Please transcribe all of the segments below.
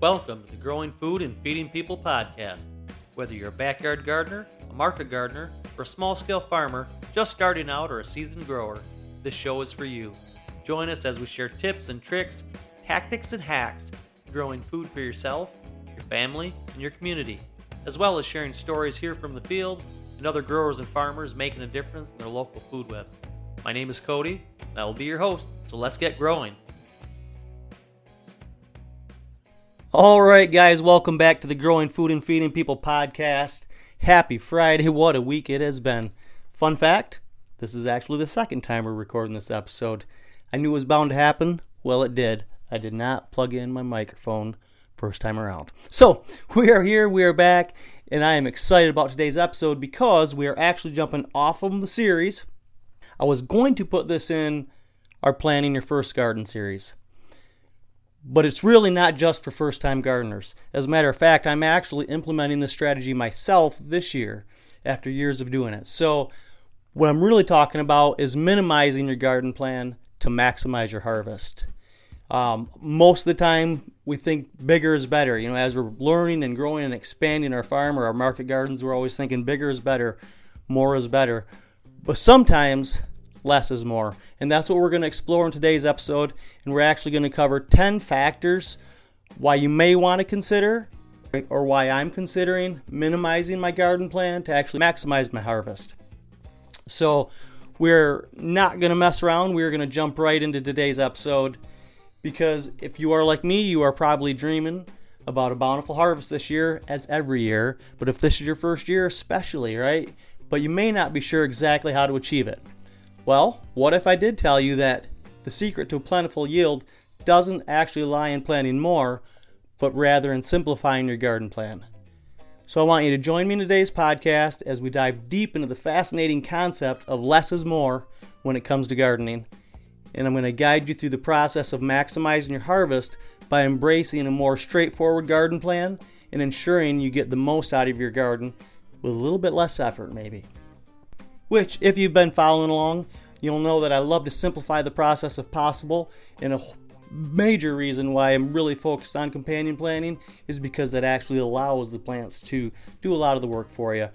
Welcome to the Growing Food and Feeding People podcast. Whether you're a backyard gardener, a market gardener, or a small scale farmer just starting out or a seasoned grower, this show is for you. Join us as we share tips and tricks, tactics and hacks growing food for yourself, your family, and your community, as well as sharing stories here from the field and other growers and farmers making a difference in their local food webs. My name is Cody, and I will be your host, so let's get growing. All right, guys, welcome back to the Growing Food and Feeding People podcast. Happy Friday. What a week it has been. Fun fact this is actually the second time we're recording this episode. I knew it was bound to happen. Well, it did. I did not plug in my microphone first time around. So, we are here, we are back, and I am excited about today's episode because we are actually jumping off of the series. I was going to put this in our Planning Your First Garden series. But it's really not just for first time gardeners. As a matter of fact, I'm actually implementing this strategy myself this year after years of doing it. So, what I'm really talking about is minimizing your garden plan to maximize your harvest. Um, most of the time, we think bigger is better. You know, as we're learning and growing and expanding our farm or our market gardens, we're always thinking bigger is better, more is better. But sometimes less is more. And that's what we're going to explore in today's episode. And we're actually going to cover 10 factors why you may want to consider or why I'm considering minimizing my garden plan to actually maximize my harvest. So, we're not going to mess around. We're going to jump right into today's episode because if you are like me, you are probably dreaming about a bountiful harvest this year, as every year. But if this is your first year, especially, right? But you may not be sure exactly how to achieve it. Well, what if I did tell you that the secret to a plentiful yield doesn't actually lie in planting more, but rather in simplifying your garden plan? So I want you to join me in today's podcast as we dive deep into the fascinating concept of less is more when it comes to gardening. And I'm going to guide you through the process of maximizing your harvest by embracing a more straightforward garden plan and ensuring you get the most out of your garden with a little bit less effort, maybe which, if you've been following along, you'll know that I love to simplify the process if possible. And a major reason why I'm really focused on companion planting is because that actually allows the plants to do a lot of the work for you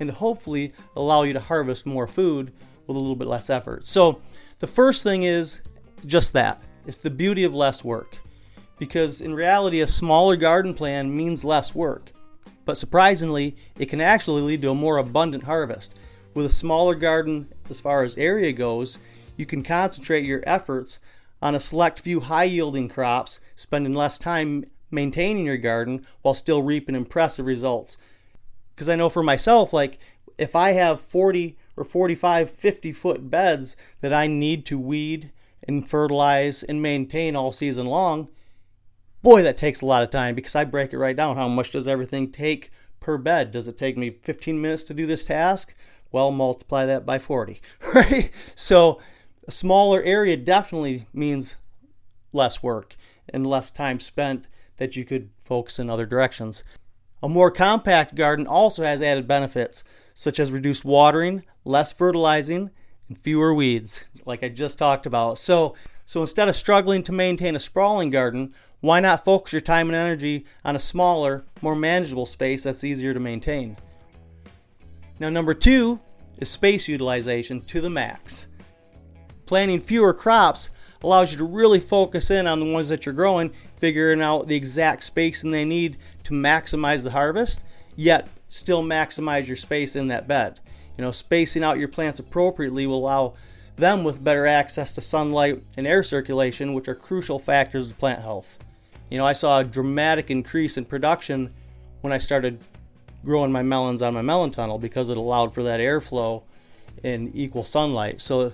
and hopefully allow you to harvest more food with a little bit less effort. So, the first thing is just that it's the beauty of less work. Because in reality, a smaller garden plan means less work. But surprisingly, it can actually lead to a more abundant harvest. With a smaller garden, as far as area goes, you can concentrate your efforts on a select few high yielding crops, spending less time maintaining your garden while still reaping impressive results. Because I know for myself, like if I have 40 or 45, 50 foot beds that I need to weed and fertilize and maintain all season long, boy, that takes a lot of time because I break it right down. How much does everything take per bed? Does it take me 15 minutes to do this task? Well, multiply that by 40, right? So a smaller area definitely means less work and less time spent that you could focus in other directions. A more compact garden also has added benefits, such as reduced watering, less fertilizing, and fewer weeds, like I just talked about. So, so instead of struggling to maintain a sprawling garden, why not focus your time and energy on a smaller, more manageable space that's easier to maintain? Now, number two is space utilization to the max. Planting fewer crops allows you to really focus in on the ones that you're growing, figuring out the exact spacing they need to maximize the harvest, yet still maximize your space in that bed. You know, spacing out your plants appropriately will allow them with better access to sunlight and air circulation, which are crucial factors to plant health. You know, I saw a dramatic increase in production when I started growing my melons on my melon tunnel because it allowed for that airflow and equal sunlight. So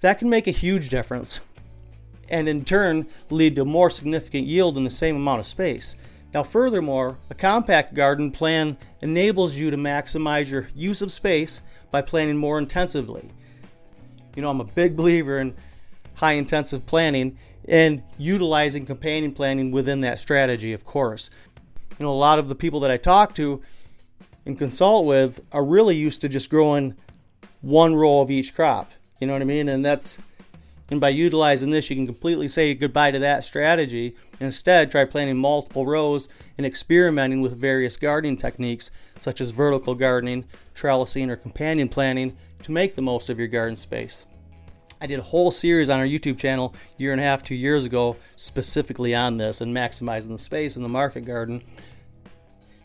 that can make a huge difference and in turn lead to more significant yield in the same amount of space. Now, furthermore, a compact garden plan enables you to maximize your use of space by planting more intensively. You know, I'm a big believer in high intensive planting and utilizing companion planting within that strategy, of course. You know, a lot of the people that I talk to and consult with are really used to just growing one row of each crop. You know what I mean? And that's And by utilizing this, you can completely say goodbye to that strategy. Instead, try planting multiple rows and experimenting with various gardening techniques, such as vertical gardening, trellising, or companion planting, to make the most of your garden space. I did a whole series on our YouTube channel year and a half, two years ago, specifically on this and maximizing the space in the market garden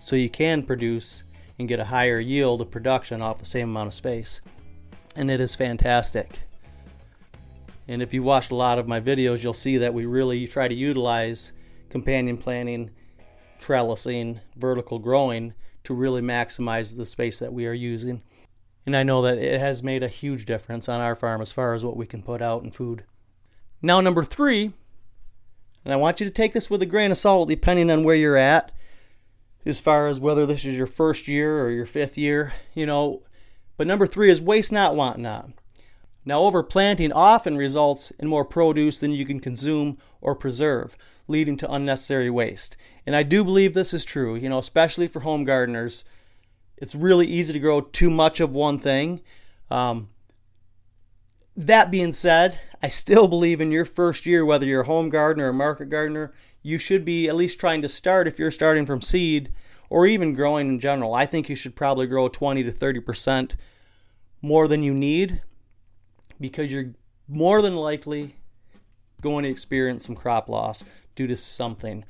so you can produce and get a higher yield of production off the same amount of space. And it is fantastic. And if you watched a lot of my videos, you'll see that we really try to utilize companion planting, trellising, vertical growing to really maximize the space that we are using. And I know that it has made a huge difference on our farm as far as what we can put out in food. Now, number three, and I want you to take this with a grain of salt depending on where you're at, as far as whether this is your first year or your fifth year, you know. But number three is waste not, want not. Now, overplanting often results in more produce than you can consume or preserve, leading to unnecessary waste. And I do believe this is true, you know, especially for home gardeners it's really easy to grow too much of one thing. Um, that being said, I still believe in your first year, whether you're a home gardener or a market gardener, you should be at least trying to start if you're starting from seed or even growing in general. I think you should probably grow 20 to 30% more than you need because you're more than likely going to experience some crop loss due to something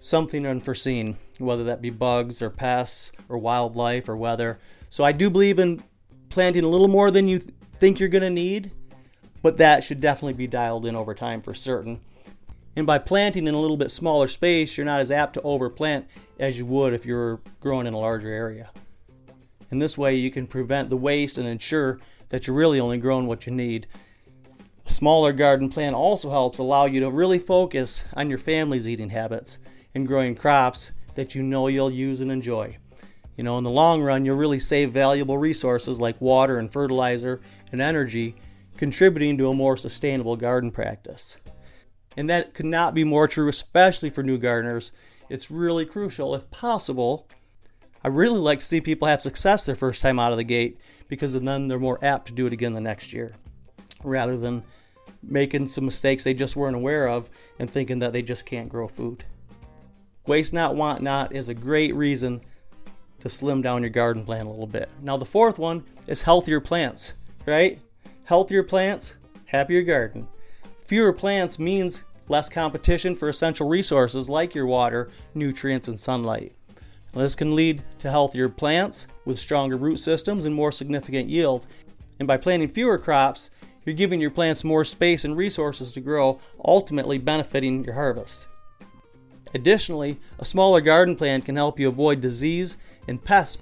something unforeseen, whether that be bugs or pests or wildlife or weather. So I do believe in planting a little more than you th- think you're going to need, but that should definitely be dialed in over time for certain. And by planting in a little bit smaller space, you're not as apt to overplant as you would if you were growing in a larger area. In this way, you can prevent the waste and ensure that you're really only growing what you need. A smaller garden plan also helps allow you to really focus on your family's eating habits and growing crops that you know you'll use and enjoy. You know, in the long run, you'll really save valuable resources like water and fertilizer and energy, contributing to a more sustainable garden practice. And that could not be more true, especially for new gardeners. It's really crucial, if possible. I really like to see people have success their first time out of the gate because then they're more apt to do it again the next year rather than making some mistakes they just weren't aware of and thinking that they just can't grow food. Waste not, want not is a great reason to slim down your garden plan a little bit. Now, the fourth one is healthier plants, right? Healthier plants, happier garden. Fewer plants means less competition for essential resources like your water, nutrients, and sunlight. Now, this can lead to healthier plants with stronger root systems and more significant yield. And by planting fewer crops, you're giving your plants more space and resources to grow, ultimately benefiting your harvest. Additionally, a smaller garden plan can help you avoid disease and pests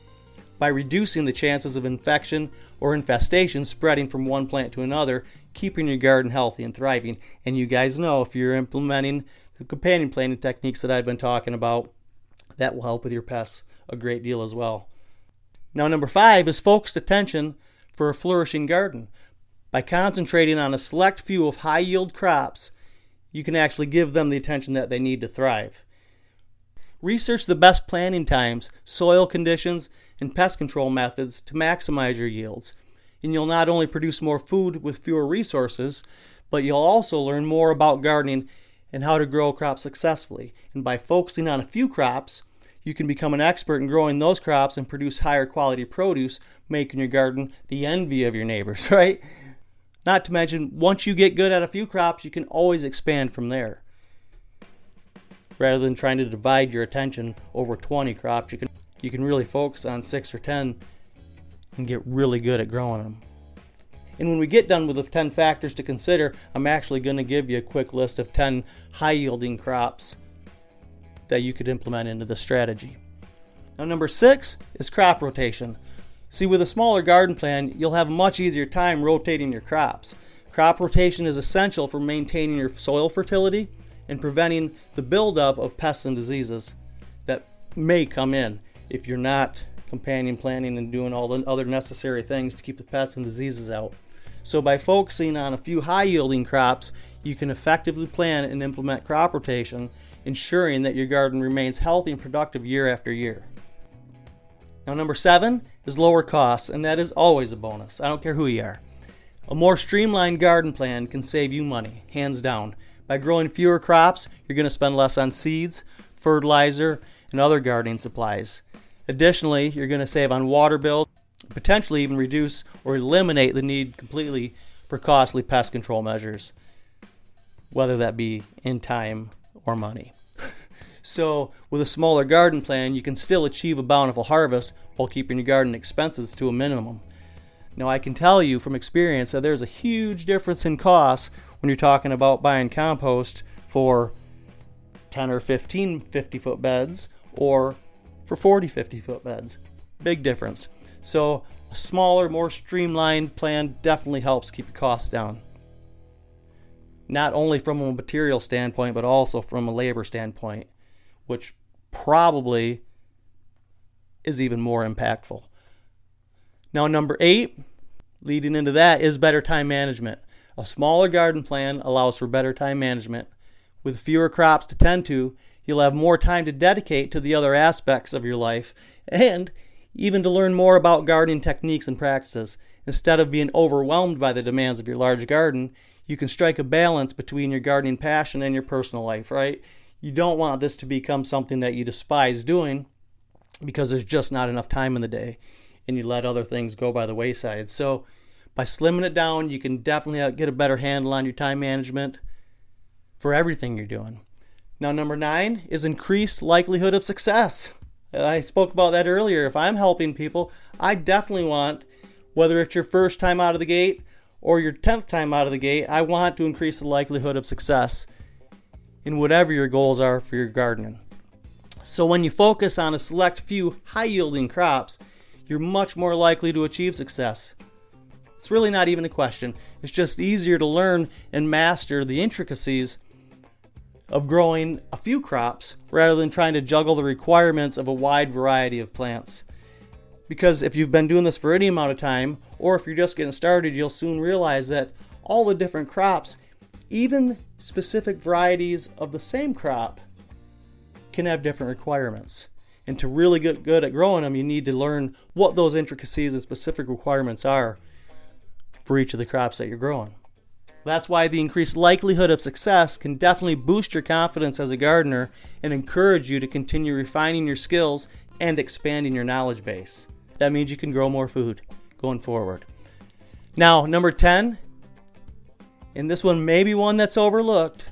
by reducing the chances of infection or infestation spreading from one plant to another, keeping your garden healthy and thriving. And you guys know if you're implementing the companion planting techniques that I've been talking about, that will help with your pests a great deal as well. Now, number five is focused attention for a flourishing garden. By concentrating on a select few of high yield crops, you can actually give them the attention that they need to thrive. Research the best planting times, soil conditions, and pest control methods to maximize your yields. And you'll not only produce more food with fewer resources, but you'll also learn more about gardening and how to grow crops successfully. And by focusing on a few crops, you can become an expert in growing those crops and produce higher quality produce, making your garden the envy of your neighbors, right? Not to mention, once you get good at a few crops, you can always expand from there. Rather than trying to divide your attention over 20 crops, you can you can really focus on 6 or 10 and get really good at growing them. And when we get done with the 10 factors to consider, I'm actually going to give you a quick list of 10 high yielding crops that you could implement into the strategy. Now, number six is crop rotation. See, with a smaller garden plan, you'll have a much easier time rotating your crops. Crop rotation is essential for maintaining your soil fertility and preventing the buildup of pests and diseases that may come in if you're not companion planting and doing all the other necessary things to keep the pests and diseases out. So, by focusing on a few high yielding crops, you can effectively plan and implement crop rotation, ensuring that your garden remains healthy and productive year after year. Now, number seven is lower costs, and that is always a bonus. I don't care who you are. A more streamlined garden plan can save you money, hands down. By growing fewer crops, you're going to spend less on seeds, fertilizer, and other gardening supplies. Additionally, you're going to save on water bills, potentially even reduce or eliminate the need completely for costly pest control measures, whether that be in time or money. so, with a smaller garden plan, you can still achieve a bountiful harvest while keeping your garden expenses to a minimum. Now, I can tell you from experience that there's a huge difference in costs when you're talking about buying compost for 10 or 15 50 foot beds or for 40 50 foot beds. Big difference. So, a smaller, more streamlined plan definitely helps keep your costs down. Not only from a material standpoint, but also from a labor standpoint, which probably is even more impactful. Now, number eight, leading into that, is better time management. A smaller garden plan allows for better time management. With fewer crops to tend to, you'll have more time to dedicate to the other aspects of your life and even to learn more about gardening techniques and practices. Instead of being overwhelmed by the demands of your large garden, you can strike a balance between your gardening passion and your personal life, right? You don't want this to become something that you despise doing because there's just not enough time in the day and you let other things go by the wayside. So, by slimming it down, you can definitely get a better handle on your time management for everything you're doing. Now, number nine is increased likelihood of success. I spoke about that earlier. If I'm helping people, I definitely want, whether it's your first time out of the gate or your 10th time out of the gate, I want to increase the likelihood of success in whatever your goals are for your gardening. So, when you focus on a select few high yielding crops, you're much more likely to achieve success. It's really not even a question. It's just easier to learn and master the intricacies of growing a few crops rather than trying to juggle the requirements of a wide variety of plants. Because if you've been doing this for any amount of time, or if you're just getting started, you'll soon realize that all the different crops, even specific varieties of the same crop, can have different requirements. And to really get good at growing them, you need to learn what those intricacies and specific requirements are for each of the crops that you're growing. That's why the increased likelihood of success can definitely boost your confidence as a gardener and encourage you to continue refining your skills and expanding your knowledge base. That means you can grow more food going forward. Now, number 10, and this one may be one that's overlooked,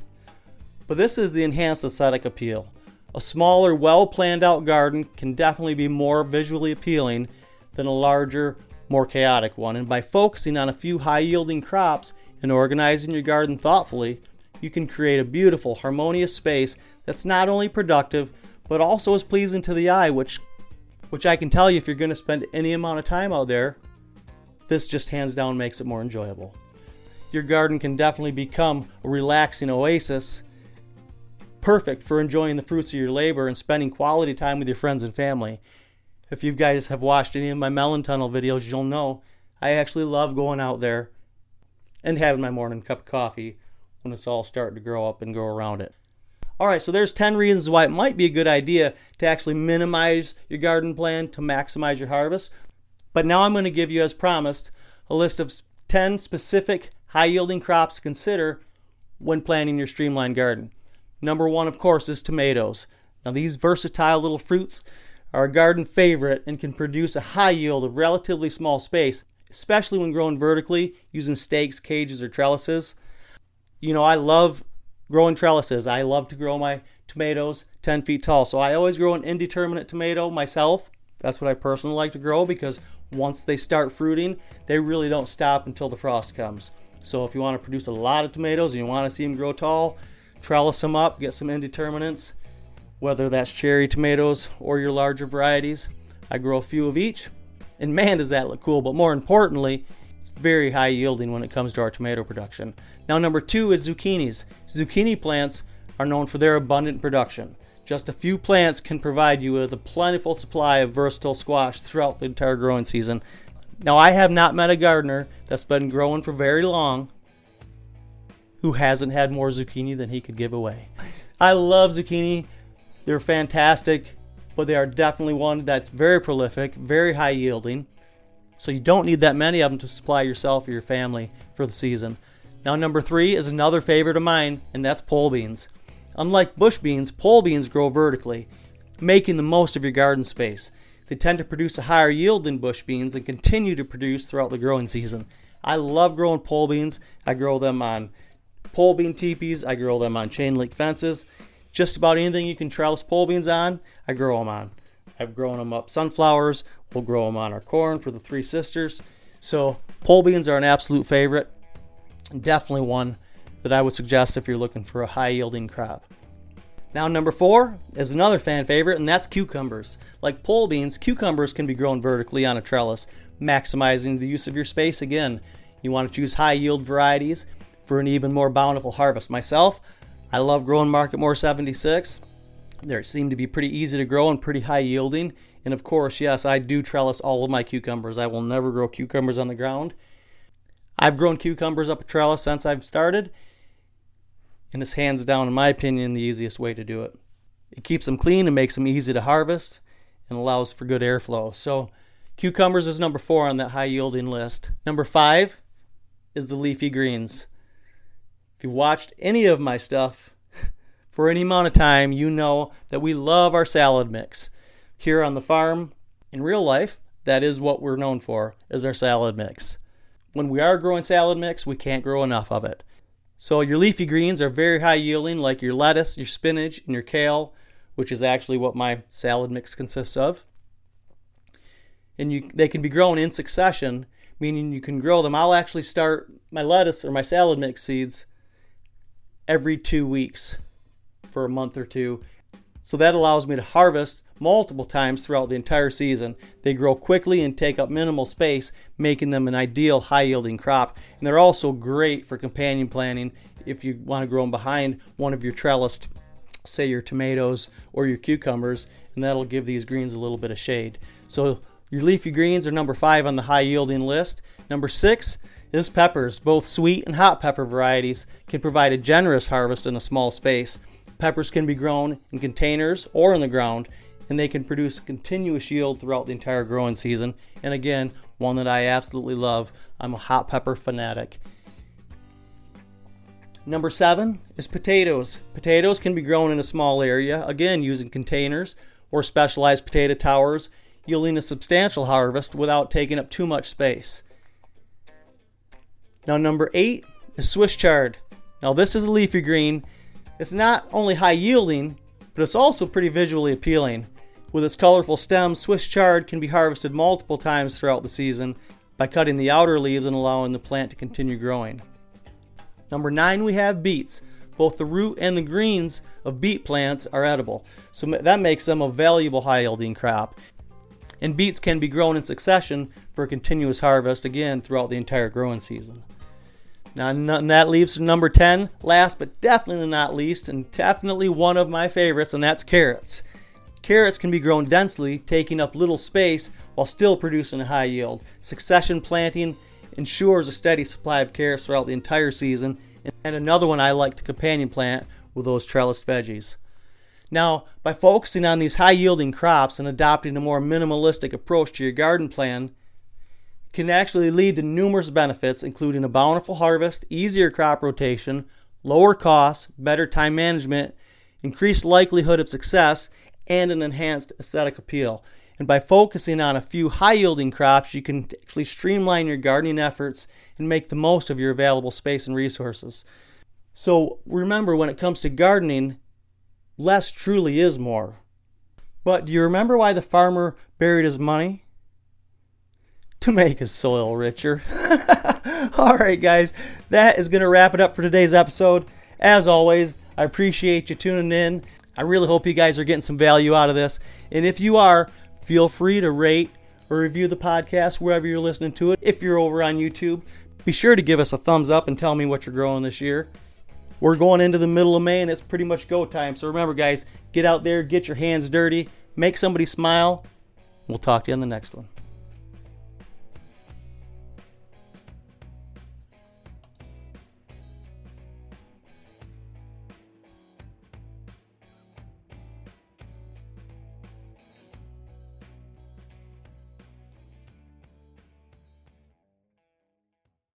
but this is the enhanced aesthetic appeal. A smaller, well planned out garden can definitely be more visually appealing than a larger, more chaotic one. And by focusing on a few high yielding crops and organizing your garden thoughtfully, you can create a beautiful, harmonious space that's not only productive, but also is pleasing to the eye, which which I can tell you if you're going to spend any amount of time out there, this just hands down makes it more enjoyable. Your garden can definitely become a relaxing oasis perfect for enjoying the fruits of your labor and spending quality time with your friends and family. If you guys have watched any of my melon tunnel videos, you'll know I actually love going out there and having my morning cup of coffee when it's all starting to grow up and grow around it. All right, so there's 10 reasons why it might be a good idea to actually minimize your garden plan to maximize your harvest. But now I'm going to give you, as promised, a list of 10 specific high yielding crops to consider when planning your streamlined garden. Number one, of course, is tomatoes. Now, these versatile little fruits are a garden favorite and can produce a high yield of relatively small space, especially when grown vertically using stakes, cages, or trellises. You know, I love growing trellises. I love to grow my tomatoes 10 feet tall. So I always grow an indeterminate tomato myself. That's what I personally like to grow because once they start fruiting, they really don't stop until the frost comes. So if you want to produce a lot of tomatoes and you want to see them grow tall, trellis them up, get some indeterminates, whether that's cherry tomatoes or your larger varieties. I grow a few of each, and man, does that look cool. But more importantly, it's very high yielding when it comes to our tomato production. Now, number two is zucchinis. Zucchini plants are known for their abundant production. Just a few plants can provide you with a plentiful supply of versatile squash throughout the entire growing season. Now, I have not met a gardener that's been growing for very long who hasn't had more zucchini than he could give away. I love zucchini. They're fantastic, but they are definitely one that's very prolific, very high yielding. So you don't need that many of them to supply yourself or your family for the season. Now, number three is another favorite of mine, and that's pole beans. Unlike bush beans, pole beans grow vertically, making the most of your garden space. They tend to produce a higher yield than bush beans and continue to produce throughout the growing season. I love growing pole beans. I grow them on pole bean teepees, I grow them on chain link fences. Just about anything you can trellis pole beans on, I grow them on. I've grown them up sunflowers. We'll grow them on our corn for the three sisters. So pole beans are an absolute favorite. Definitely one that I would suggest if you're looking for a high yielding crop. Now, number four is another fan favorite, and that's cucumbers. Like pole beans, cucumbers can be grown vertically on a trellis, maximizing the use of your space again. You want to choose high yield varieties for an even more bountiful harvest. Myself, I love growing Marketmore 76. They seem to be pretty easy to grow and pretty high yielding. And of course, yes, I do trellis all of my cucumbers. I will never grow cucumbers on the ground. I've grown cucumbers up a trellis since I've started, and it's hands down, in my opinion, the easiest way to do it. It keeps them clean and makes them easy to harvest and allows for good airflow. So, cucumbers is number four on that high yielding list. Number five is the leafy greens. If you watched any of my stuff for any amount of time, you know that we love our salad mix. Here on the farm, in real life, that is what we're known for, is our salad mix. When we are growing salad mix, we can't grow enough of it. So your leafy greens are very high yielding, like your lettuce, your spinach, and your kale, which is actually what my salad mix consists of. And you, they can be grown in succession, meaning you can grow them. I'll actually start my lettuce or my salad mix seeds every two weeks for a month or two. So that allows me to harvest multiple times throughout the entire season. They grow quickly and take up minimal space, making them an ideal high yielding crop. And they're also great for companion planting if you want to grow them behind one of your trellised, say your tomatoes or your cucumbers, and that'll give these greens a little bit of shade. So your leafy greens are number five on the high yielding list. Number six is peppers. Both sweet and hot pepper varieties can provide a generous harvest in a small space. Peppers can be grown in containers or in the ground, and they can produce a continuous yield throughout the entire growing season. And again, one that I absolutely love. I'm a hot pepper fanatic. Number seven is potatoes. Potatoes can be grown in a small area, again using containers or specialized potato towers, yielding a substantial harvest without taking up too much space. Now, number eight is Swiss chard. Now, this is a leafy green. It's not only high yielding, but it's also pretty visually appealing. With its colorful stems, Swiss chard can be harvested multiple times throughout the season by cutting the outer leaves and allowing the plant to continue growing. Number nine, we have beets. Both the root and the greens of beet plants are edible, so that makes them a valuable high yielding crop. And beets can be grown in succession for a continuous harvest again throughout the entire growing season. Now, that leaves number 10, last but definitely not least, and definitely one of my favorites, and that's carrots. Carrots can be grown densely, taking up little space while still producing a high yield. Succession planting ensures a steady supply of carrots throughout the entire season, and another one I like to companion plant with those trellised veggies. Now, by focusing on these high yielding crops and adopting a more minimalistic approach to your garden plan, can actually lead to numerous benefits, including a bountiful harvest, easier crop rotation, lower costs, better time management, increased likelihood of success, and an enhanced aesthetic appeal. And by focusing on a few high yielding crops, you can actually streamline your gardening efforts and make the most of your available space and resources. So remember, when it comes to gardening, less truly is more. But do you remember why the farmer buried his money? To make his soil richer. All right, guys, that is going to wrap it up for today's episode. As always, I appreciate you tuning in. I really hope you guys are getting some value out of this. And if you are, feel free to rate or review the podcast wherever you're listening to it. If you're over on YouTube, be sure to give us a thumbs up and tell me what you're growing this year. We're going into the middle of May and it's pretty much go time. So remember, guys, get out there, get your hands dirty, make somebody smile. We'll talk to you on the next one.